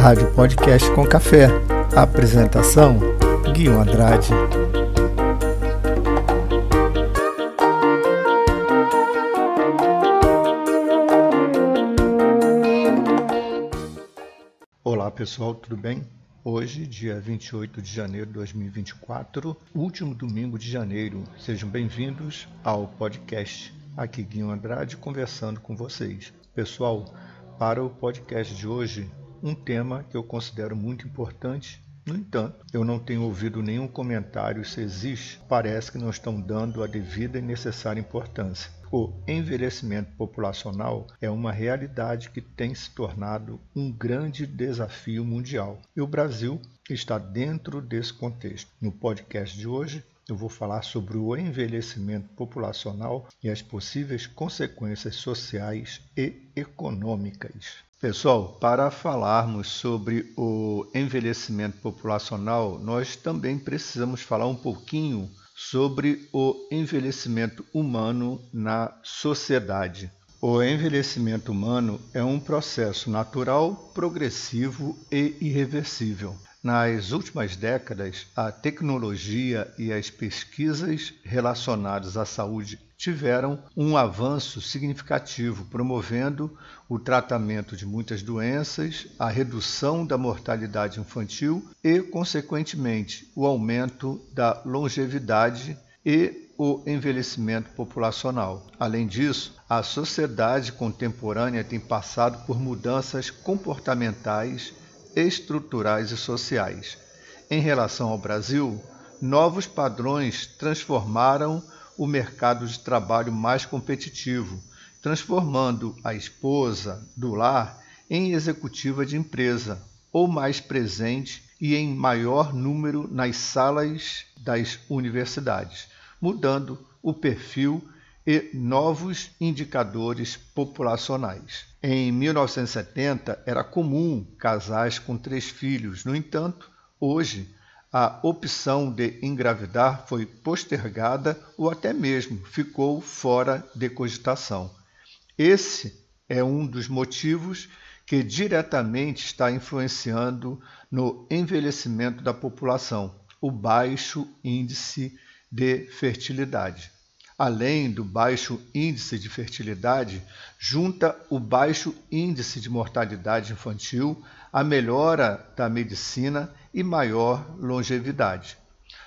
Rádio Podcast com Café. Apresentação: Guilherme Andrade. Olá pessoal, tudo bem? Hoje, dia 28 de janeiro de 2024, último domingo de janeiro. Sejam bem-vindos ao podcast. Aqui Guilherme Andrade conversando com vocês. Pessoal, para o podcast de hoje, um tema que eu considero muito importante. No entanto, eu não tenho ouvido nenhum comentário se existe, parece que não estão dando a devida e necessária importância. O envelhecimento populacional é uma realidade que tem se tornado um grande desafio mundial. E o Brasil está dentro desse contexto. No podcast de hoje, eu vou falar sobre o envelhecimento populacional e as possíveis consequências sociais e econômicas. Pessoal, para falarmos sobre o envelhecimento populacional, nós também precisamos falar um pouquinho sobre o envelhecimento humano na sociedade. O envelhecimento humano é um processo natural, progressivo e irreversível. Nas últimas décadas, a tecnologia e as pesquisas relacionadas à saúde tiveram um avanço significativo, promovendo o tratamento de muitas doenças, a redução da mortalidade infantil e, consequentemente, o aumento da longevidade e o envelhecimento populacional. Além disso, a sociedade contemporânea tem passado por mudanças comportamentais, estruturais e sociais. Em relação ao Brasil, novos padrões transformaram o mercado de trabalho mais competitivo, transformando a esposa do lar em executiva de empresa ou mais presente e em maior número nas salas das universidades, mudando o perfil e novos indicadores populacionais. Em 1970 era comum casais com três filhos, no entanto, hoje a opção de engravidar foi postergada ou até mesmo ficou fora de cogitação. Esse é um dos motivos que diretamente está influenciando no envelhecimento da população, o baixo índice de fertilidade. Além do baixo índice de fertilidade, junta o baixo índice de mortalidade infantil, a melhora da medicina e maior longevidade.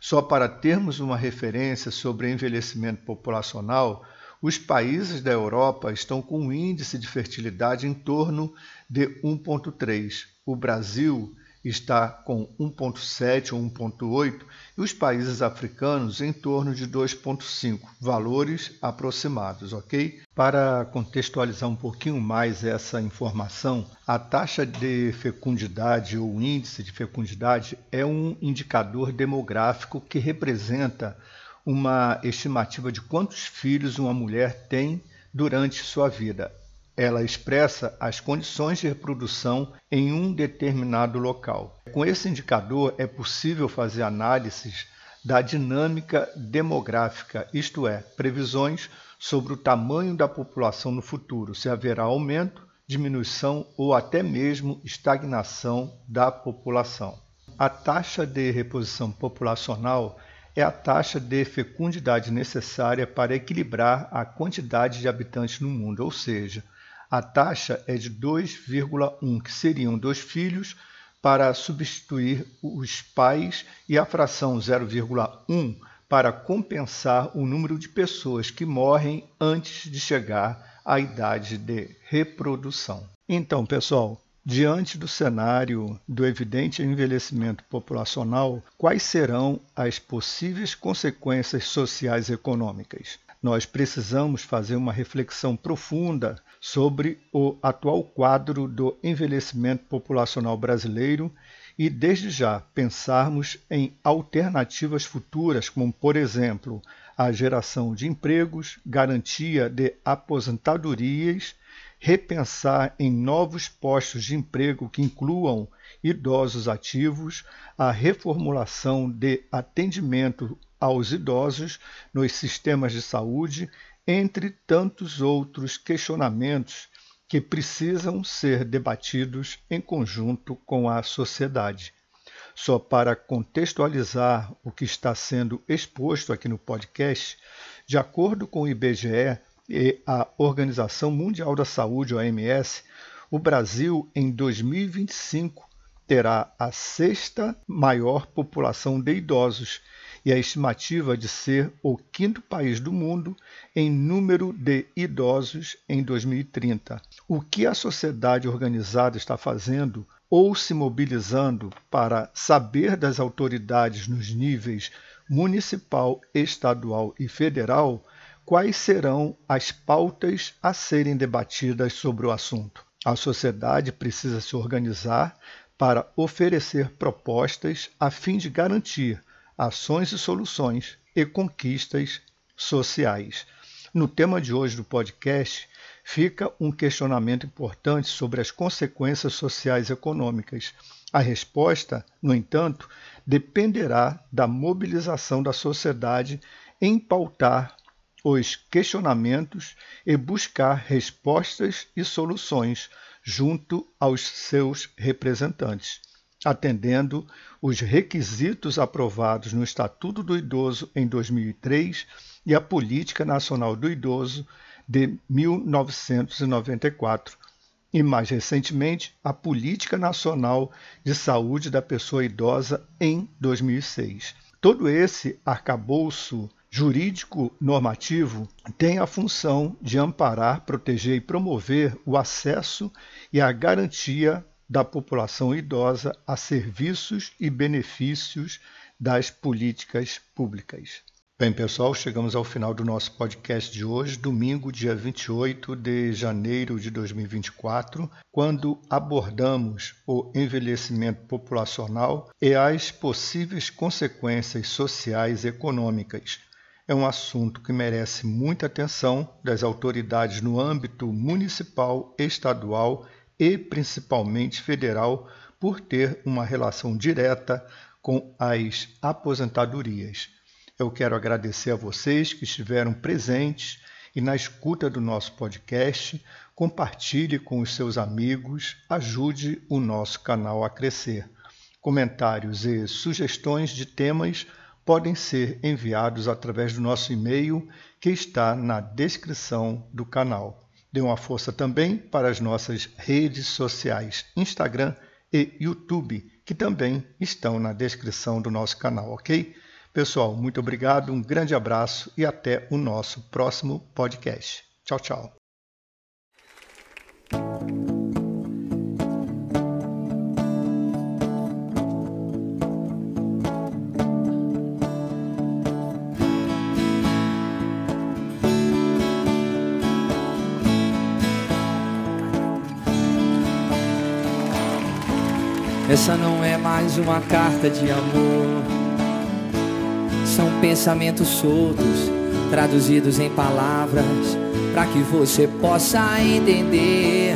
Só para termos uma referência sobre envelhecimento populacional, os países da Europa estão com um índice de fertilidade em torno de 1,3. O Brasil está com 1,7 ou 1,8 e os países africanos em torno de 2,5, valores aproximados, ok? Para contextualizar um pouquinho mais essa informação, a taxa de fecundidade ou índice de fecundidade é um indicador demográfico que representa uma estimativa de quantos filhos uma mulher tem durante sua vida. Ela expressa as condições de reprodução em um determinado local. Com esse indicador, é possível fazer análises da dinâmica demográfica, isto é, previsões sobre o tamanho da população no futuro, se haverá aumento, diminuição ou até mesmo estagnação da população. A taxa de reposição populacional é a taxa de fecundidade necessária para equilibrar a quantidade de habitantes no mundo, ou seja, a taxa é de 2,1, que seriam dois filhos para substituir os pais, e a fração 0,1 para compensar o número de pessoas que morrem antes de chegar à idade de reprodução. Então, pessoal, diante do cenário do evidente envelhecimento populacional, quais serão as possíveis consequências sociais e econômicas? Nós precisamos fazer uma reflexão profunda sobre o atual quadro do envelhecimento populacional brasileiro e, desde já, pensarmos em alternativas futuras, como, por exemplo, a geração de empregos, garantia de aposentadorias, repensar em novos postos de emprego que incluam idosos ativos, a reformulação de atendimento aos idosos nos sistemas de saúde entre tantos outros questionamentos que precisam ser debatidos em conjunto com a sociedade. Só para contextualizar o que está sendo exposto aqui no podcast, de acordo com o IBGE e a Organização Mundial da Saúde, OMS, o Brasil em 2025 terá a sexta maior população de idosos e a estimativa de ser o quinto país do mundo em número de idosos em 2030. O que a sociedade organizada está fazendo ou se mobilizando para saber das autoridades nos níveis municipal, estadual e federal quais serão as pautas a serem debatidas sobre o assunto. A sociedade precisa se organizar para oferecer propostas a fim de garantir ações e soluções e conquistas sociais. No tema de hoje do podcast, fica um questionamento importante sobre as consequências sociais e econômicas. A resposta, no entanto, dependerá da mobilização da sociedade em pautar os questionamentos e buscar respostas e soluções junto aos seus representantes atendendo os requisitos aprovados no Estatuto do Idoso em 2003 e a Política Nacional do Idoso de 1994, e mais recentemente a Política Nacional de Saúde da Pessoa Idosa em 2006. Todo esse arcabouço jurídico normativo tem a função de amparar, proteger e promover o acesso e a garantia da população idosa a serviços e benefícios das políticas públicas. Bem, pessoal, chegamos ao final do nosso podcast de hoje, domingo, dia 28 de janeiro de 2024, quando abordamos o envelhecimento populacional e as possíveis consequências sociais e econômicas. É um assunto que merece muita atenção das autoridades no âmbito municipal, estadual e principalmente federal, por ter uma relação direta com as aposentadorias. Eu quero agradecer a vocês que estiveram presentes e na escuta do nosso podcast. Compartilhe com os seus amigos, ajude o nosso canal a crescer. Comentários e sugestões de temas podem ser enviados através do nosso e-mail que está na descrição do canal. Dê uma força também para as nossas redes sociais, Instagram e YouTube, que também estão na descrição do nosso canal, ok? Pessoal, muito obrigado, um grande abraço e até o nosso próximo podcast. Tchau, tchau. Essa não é mais uma carta de amor. São pensamentos soltos, traduzidos em palavras, para que você possa entender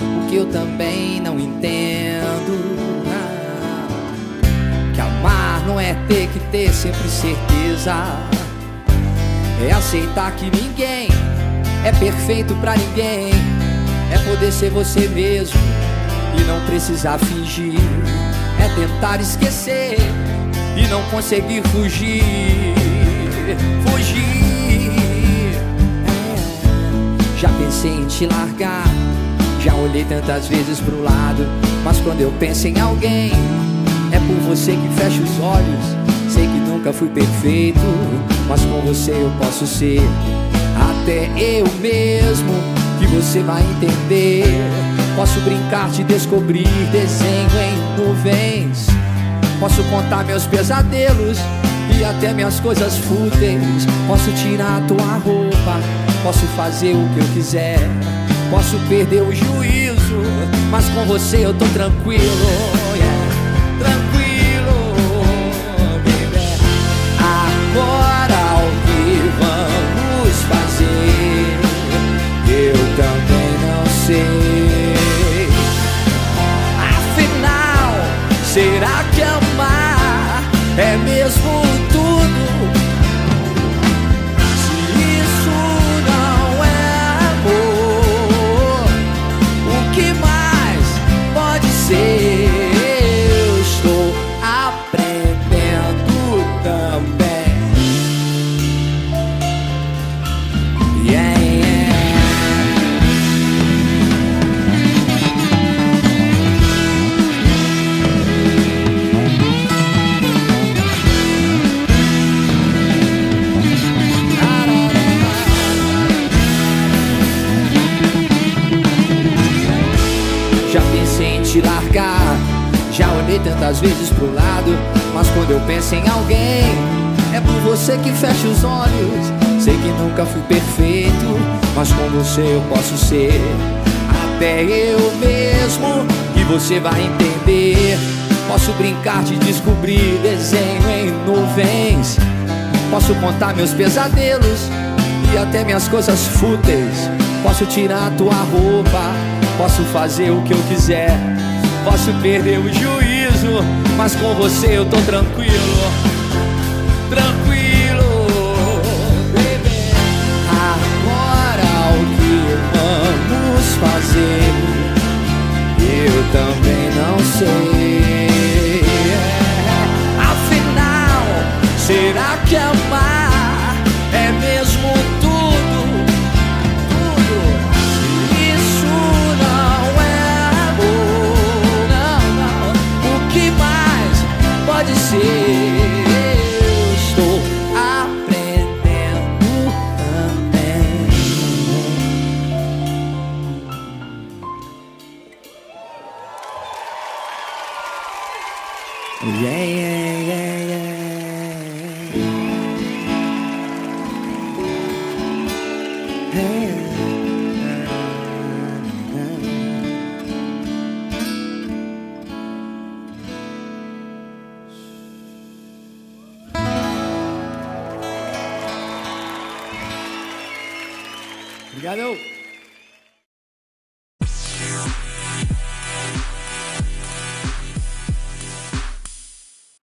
o que eu também não entendo. Que amar não é ter que ter sempre certeza, é aceitar que ninguém é perfeito para ninguém, é poder ser você mesmo e não precisar fingir. É tentar esquecer e não conseguir fugir. Fugir. É. Já pensei em te largar. Já olhei tantas vezes pro lado. Mas quando eu penso em alguém, é por você que fecho os olhos. Sei que nunca fui perfeito, mas com você eu posso ser. Até eu mesmo, que você vai entender. Posso brincar de descobrir desenho em nuvens. Posso contar meus pesadelos e até minhas coisas fúteis. Posso tirar tua roupa, posso fazer o que eu quiser. Posso perder o juízo, mas com você eu tô. Tranquilo, te largar. Já olhei tantas vezes pro lado, mas quando eu penso em alguém, é por você que fecho os olhos. Sei que nunca fui perfeito, mas com você eu posso ser até eu mesmo. E você vai entender. Posso brincar de descobrir desenho em nuvens. Posso contar meus pesadelos e até minhas coisas fúteis. Posso tirar tua roupa, posso fazer o que eu quiser Posso perder o juízo, mas com você eu tô tranquilo. Tranquilo. 喽。